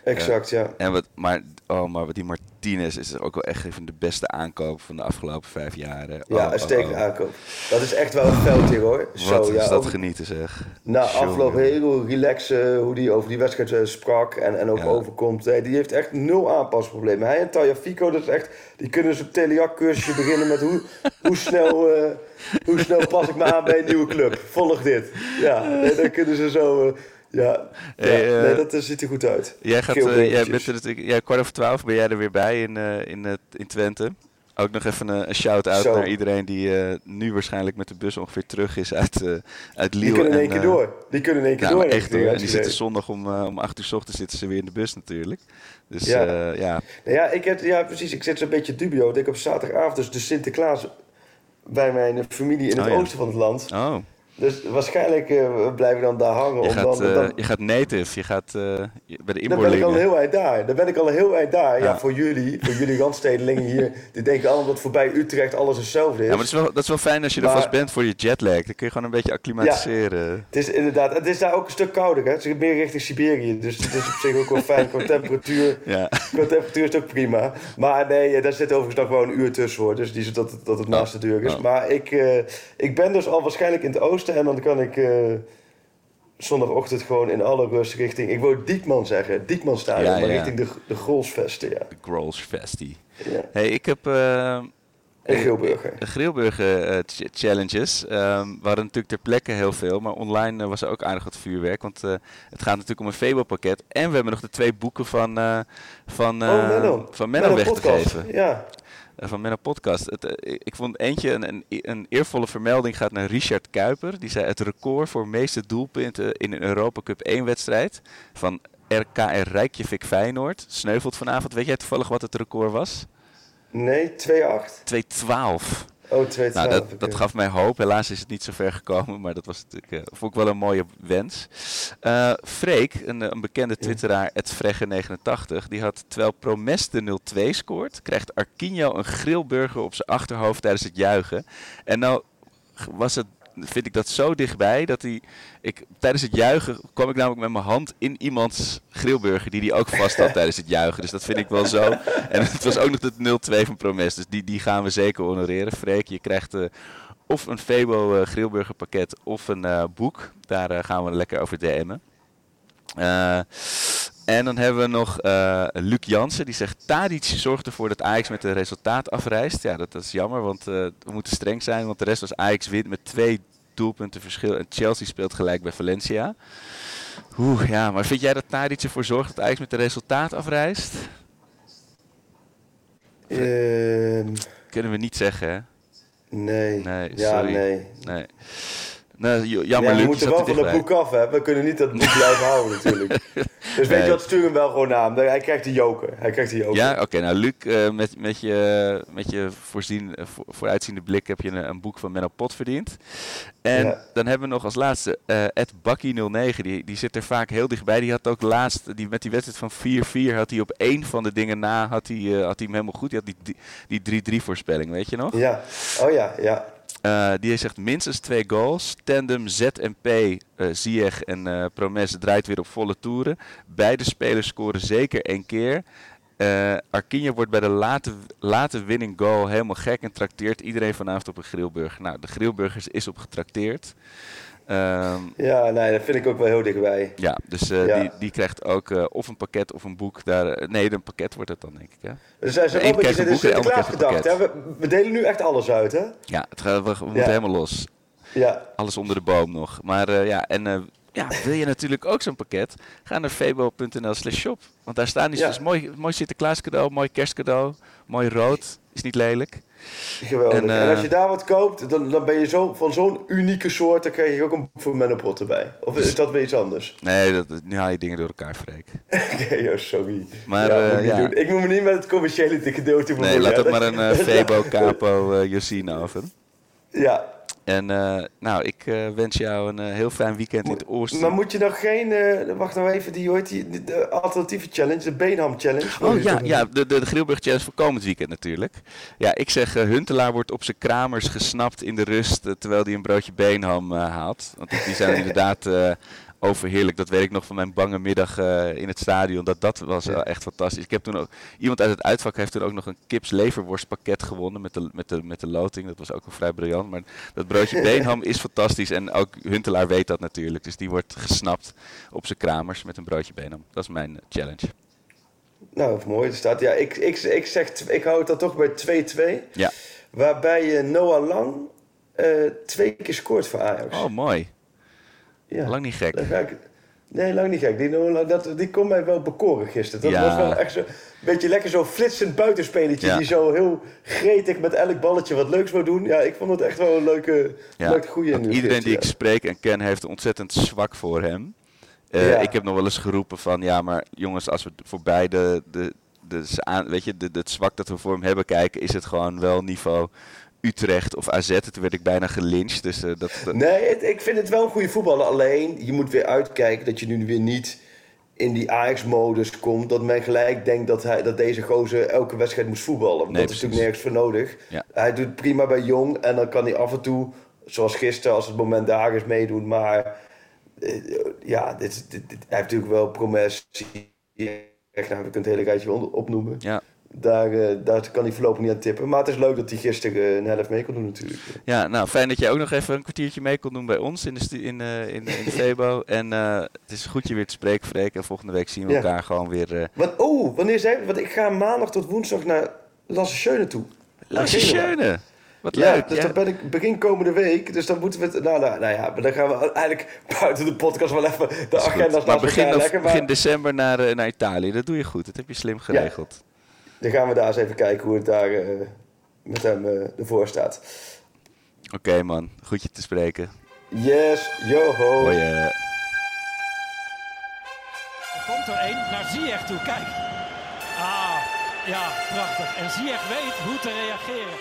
Exact, ja. En wat, maar, oh, maar die Martinez is ook wel echt even de beste aankoop van de afgelopen vijf jaar. Ja, oh, uitstekende oh, oh. aankoop. Dat is echt wel een veld hier hoor. Wat Zo, is ja, dat ook, genieten zeg. Na afloop heel relaxen hoe die over die wedstrijd uh, sprak en, en ook Ja. overkomt. Hey, die heeft echt nul aanpasproblemen. Hij en Taya Fico, dat is echt, die kunnen op Teliac-cursusje beginnen met hoe, hoe, snel, eh, hoe snel pas ik me aan bij een nieuwe club. Volg dit. Ja, dan kunnen ze zo... eh, ja, Hey, ja. eh, nee, dat eh, ziet er goed uit. Jij gaat, eh, jij bent er natuurlijk, ja, kwart over twaalf ben jij er weer bij in, in, in Twente. Ook nog even een, een shout-out naar iedereen die nu waarschijnlijk met de bus ongeveer terug is uit, uit Die Lille. kunnen in één keer door. Die kunnen in één keer door. echt hoor. En die zitten zondag om, om 8 uur s ochtends zitten ze weer in de bus natuurlijk. Dus Ja. ja, ja. Nou ja, ik heb, ja, precies. Ik zit zo'n beetje dubio. Ik op zaterdagavond dus de Sinterklaas bij mijn familie in het Oh, ja. oosten van het land. Oh, Dus waarschijnlijk eh, blijven we dan daar hangen. je om gaat, dan, eh, dan, je gaat native. Je gaat eh, je- bij de dan ben ik al inboorlingen. een heel eind daar. Dan ben ik al een heel eind daar. Ja, Ja. voor jullie, voor jullie randstedelingen hier. *laughs* Die denken allemaal dat voorbij Utrecht alles hetzelfde is. Ja, maar het is, wel, dat is wel fijn als je er vast bent voor je jetlag. Dan kun je gewoon een beetje acclimatiseren. Het is inderdaad, het is daar ook een stuk kouder. Hè? Het is meer richting Siberië. Dus het is op zich ook wel fijn. Qua *laughs* temperatuur, Ja. qua temperatuur is ook prima. Maar nee, daar zit overigens nog wel een uur tussen hoor. Dus die dat, dat het naast de deur is. Oh. Maar ik, ik ben dus al waarschijnlijk in het oosten. En dan kan ik eh, zondagochtend gewoon in alle rust richting... Ik wou Diekman zeggen. Diekman stadion. Ja, maar ja. richting de, de Grolsvesten, ja. De Grolsch Festie. ja. Hey, ik heb... eh, En Geelburger. De Grillburger eh, ch- challenges. Ehm we hadden natuurlijk ter plekke heel veel, maar online eh, was er ook aardig wat vuurwerk. Want het gaat natuurlijk om een Febo-pakket. En we hebben nog de twee boeken van, eh van, oh, Menno. van Menno weg te geven. Ja. Eh, van Menno Podcast. Het, eh, ik vond eentje, een, een, een eervolle vermelding gaat naar Richard Kuiper. Die zei het record voor meeste doelpunten in een Europa Cup 1 wedstrijd van RKR Rijkjevik Feyenoord. Sneuvelt vanavond. Weet jij toevallig wat het record was? Nee, 2-8. 2-12. Oh, 2-12. Nou, dat, dat gaf mij hoop. Helaas is het niet zo ver gekomen, maar dat was natuurlijk, eh, vond ik wel een mooie wens. Eh Freek, een, eh, een bekende twitteraar, @fregge89, die had terwijl Promes de 0-2 scoort, krijgt Arquinho een grillburger op zijn achterhoofd tijdens het juichen. En nou was het vind ik dat zo dichtbij dat hij. Ik, tijdens het juichen kwam ik namelijk met mijn hand in iemands grillburger die hij ook vast had *laughs* tijdens het juichen. Dus dat vind ik wel zo. En het was ook nog het 0-2 van Promes. Dus die, die gaan we zeker honoreren. Freek, je krijgt eh, of een Febo eh, grillburger pakket of een eh, boek. Daar eh, gaan we lekker over DM'en. Eh, en dan hebben we nog eh Luc Jansen, die zegt... Tadic zorgt ervoor dat Ajax met een resultaat afreist. Ja, dat, dat is jammer, want eh, we moeten streng zijn. Want de rest was Ajax wint met twee doelpunten verschil. En Chelsea speelt gelijk bij Valencia. Oeh, ja, maar vind jij dat Tadic ervoor zorgt dat Ajax met een resultaat afreist? Ehm, Kunnen we niet zeggen, hè? Nee. Nee, ja, sorry. nee. Nee. J- jammer, Ja, we moeten wel van dichtbij. boek af, hè. We kunnen niet dat boek blijven *laughs* houden, natuurlijk. Dus weet Nee. je wat, stuur hem wel gewoon aan. Hij krijgt de joker. Hij krijgt de joker. Ja, oké. nou, Luc, eh, met, met je, met je voorzien, eh, voor, vooruitziende blik heb je een, een boek van Menno Pot verdiend. En Ja. dan hebben we nog als laatste eh Ed Bakkie09. Die, die zit er vaak heel dichtbij. Die had ook laatst, die, met die wedstrijd van 4-4, had hij op één van de dingen na, had hij, had hij hem helemaal goed. Die had die- die 3-3 voorspelling, weet je nog? Ja. Oh ja, ja. Eh, die zegt minstens twee goals. Tandem ZMP, Ziyech en eh Promes draait weer op volle toeren. Beide spelers scoren zeker één keer. Eh Arkinje wordt bij de late, late winning goal helemaal gek en trakteert iedereen vanavond op een grillburger. Nou, de grillburgers is op getrakteerd. Ehm, Ja, nee, dat vind ik ook wel heel dichtbij. ja, dus eh, Ja. Die, die krijgt ook eh, of een pakket of een boek. Daar, eh, nee, een pakket wordt het dan, denk ik. Hè? Eén wel een beetje Sinterklaas gedacht. Hè? We, we delen nu echt alles uit, hè? Ja, het gaat, we, we moeten helemaal los. Ja. Alles onder de boom nog. Maar ja, en ja, wil je natuurlijk ook zo'n pakket? Ga naar febo.nl slash shop. Want daar staan die Ja. dus mooi, mooi Sinterklaas cadeau, mooi kerstcadeau, mooi rood. Is niet lelijk. Geweldig. En, En, eh, als je daar wat koopt, dan, dan ben je zo, van zo'n unieke soort, dan krijg je ook een boek van Menno Pot erbij. Of is dat weer iets anders? Nee, dat, nu haal je dingen door elkaar, Freek. *laughs* Oké, oh, sorry. Maar, ja, eh, ja. Ik moet me niet met het commerciële gedeelte Nee, bemoeien, laat hè. ook maar een eh, *laughs* Febo Capo eh Josine over. Ja. En eh, nou, ik eh, wens jou een eh, heel fijn weekend in het oosten. Maar moet je nog geen, eh, wacht nou even, die hoort die, de alternatieve challenge, de Beenham challenge. Oh ja, ja de, de, de Grilburg Challenge voor komend weekend natuurlijk. Ja, ik zeg Huntelaar wordt op zijn kramers gesnapt in de rust terwijl hij een broodje beenham eh, haalt. Want die zijn *laughs* inderdaad eh, overheerlijk. Dat weet ik nog van mijn bange middag eh, in het stadion. Dat, dat was echt fantastisch. Ik heb toen ook, iemand uit het uitvak heeft toen ook nog een kips leverworstpakket gewonnen met de, met, de, met de loting. Dat was ook wel vrij briljant. Maar dat broodje *laughs* beenham is fantastisch. En ook Huntelaar weet dat natuurlijk. Dus die wordt gesnapt op zijn kramers met een broodje beenham. Dat is mijn eh, challenge. Nou, mooi. Er staat, ja, ik, ik, ik, zeg, ik hou het dan toch bij 2-2. Ja. Waarbij je Noah Lang eh, twee keer scoort voor Ajax. Oh, mooi. Ja. Lang niet gek. Nee, lang niet gek. Die, dat, die kon mij wel bekoren gisteren. Dat Ja. was wel echt zo, een beetje lekker zo'n flitsend buitenspelletje. Ja. Die zo heel gretig met elk balletje wat leuks wou doen. Ja, ik vond het echt wel een leuke, Ja, goeie. want nu iedereen die ik spreek en ken heeft ontzettend zwak voor hem. Eh. Ik heb nog wel eens geroepen van ja, maar jongens, als we voorbij de, de, aan- weet je, het zwak dat we voor hem hebben kijken, is het gewoon wel niveau Utrecht of AZ. Toen werd ik bijna gelyncht. Dus eh, dat, Nee, het- ik vind het wel een goede voetballer. Alleen, je moet weer uitkijken dat je nu weer niet in die Ajax-modus komt. Dat men gelijk denkt dat, hij, dat deze gozer elke wedstrijd moest voetballen. Nee, dat is natuurlijk nergens voor nodig. Ja. Hij doet prima bij Jong. En dan kan hij af en toe, zoals gisteren, als het moment daar is, meedoen. Maar eh, ja, dit, dit, dit- hij heeft natuurlijk wel promessie. Echt, nou, we kunnen het hele rijtje opnoemen. ja. Daar, eh, daar kan hij voorlopig niet aan tippen. Maar het is leuk dat hij gisteren eh, een helft mee kon doen natuurlijk. ja, nou fijn dat jij ook nog even een kwartiertje mee kon doen bij ons in de, in, eh, in, in de *laughs* Febo. En het is goed je weer te spreken, Freek. En volgende week zien we Ja. elkaar gewoon weer. Wat, oh, wanneer zijn we? Want ik ga maandag tot woensdag naar Lasse Schöne toe. Lasse. Schöne. Wat Ja, leuk. dus ja. dan ben ik begin komende week. Dus dan moeten we het... Nou, nou, nou ja, maar dan gaan we eigenlijk buiten de podcast wel even de agenda's naast begin, leggen. Maar begin december naar, naar Italië. Dat doe je goed. Dat heb je slim geregeld. Dan gaan we daar eens even kijken hoe het daar eh, met hem eh, ervoor staat. Oké man, goed je te spreken. Yes, yoho. Hoi. eh. Er komt er één naar Ziyech toe, kijk. Ah, ja, prachtig. En Ziyech weet hoe te reageren.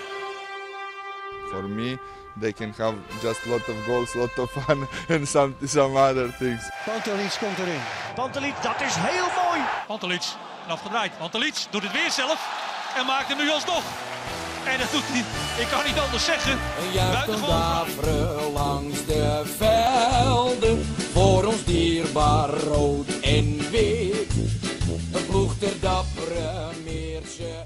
For me, they can have just lot of goals, lot of fun, *laughs* and some some other things. Pantelic komt erin. Pantelic, dat is heel mooi. Pantelic, en afgedraaid. Pantelic doet het weer zelf en maakt hem nu alsnog. En dat doet hij, ik kan niet anders zeggen. Buitengewoon langs de velden. Voor ons dierbaar rood en wit. Een ploeg ter dappere Meerse.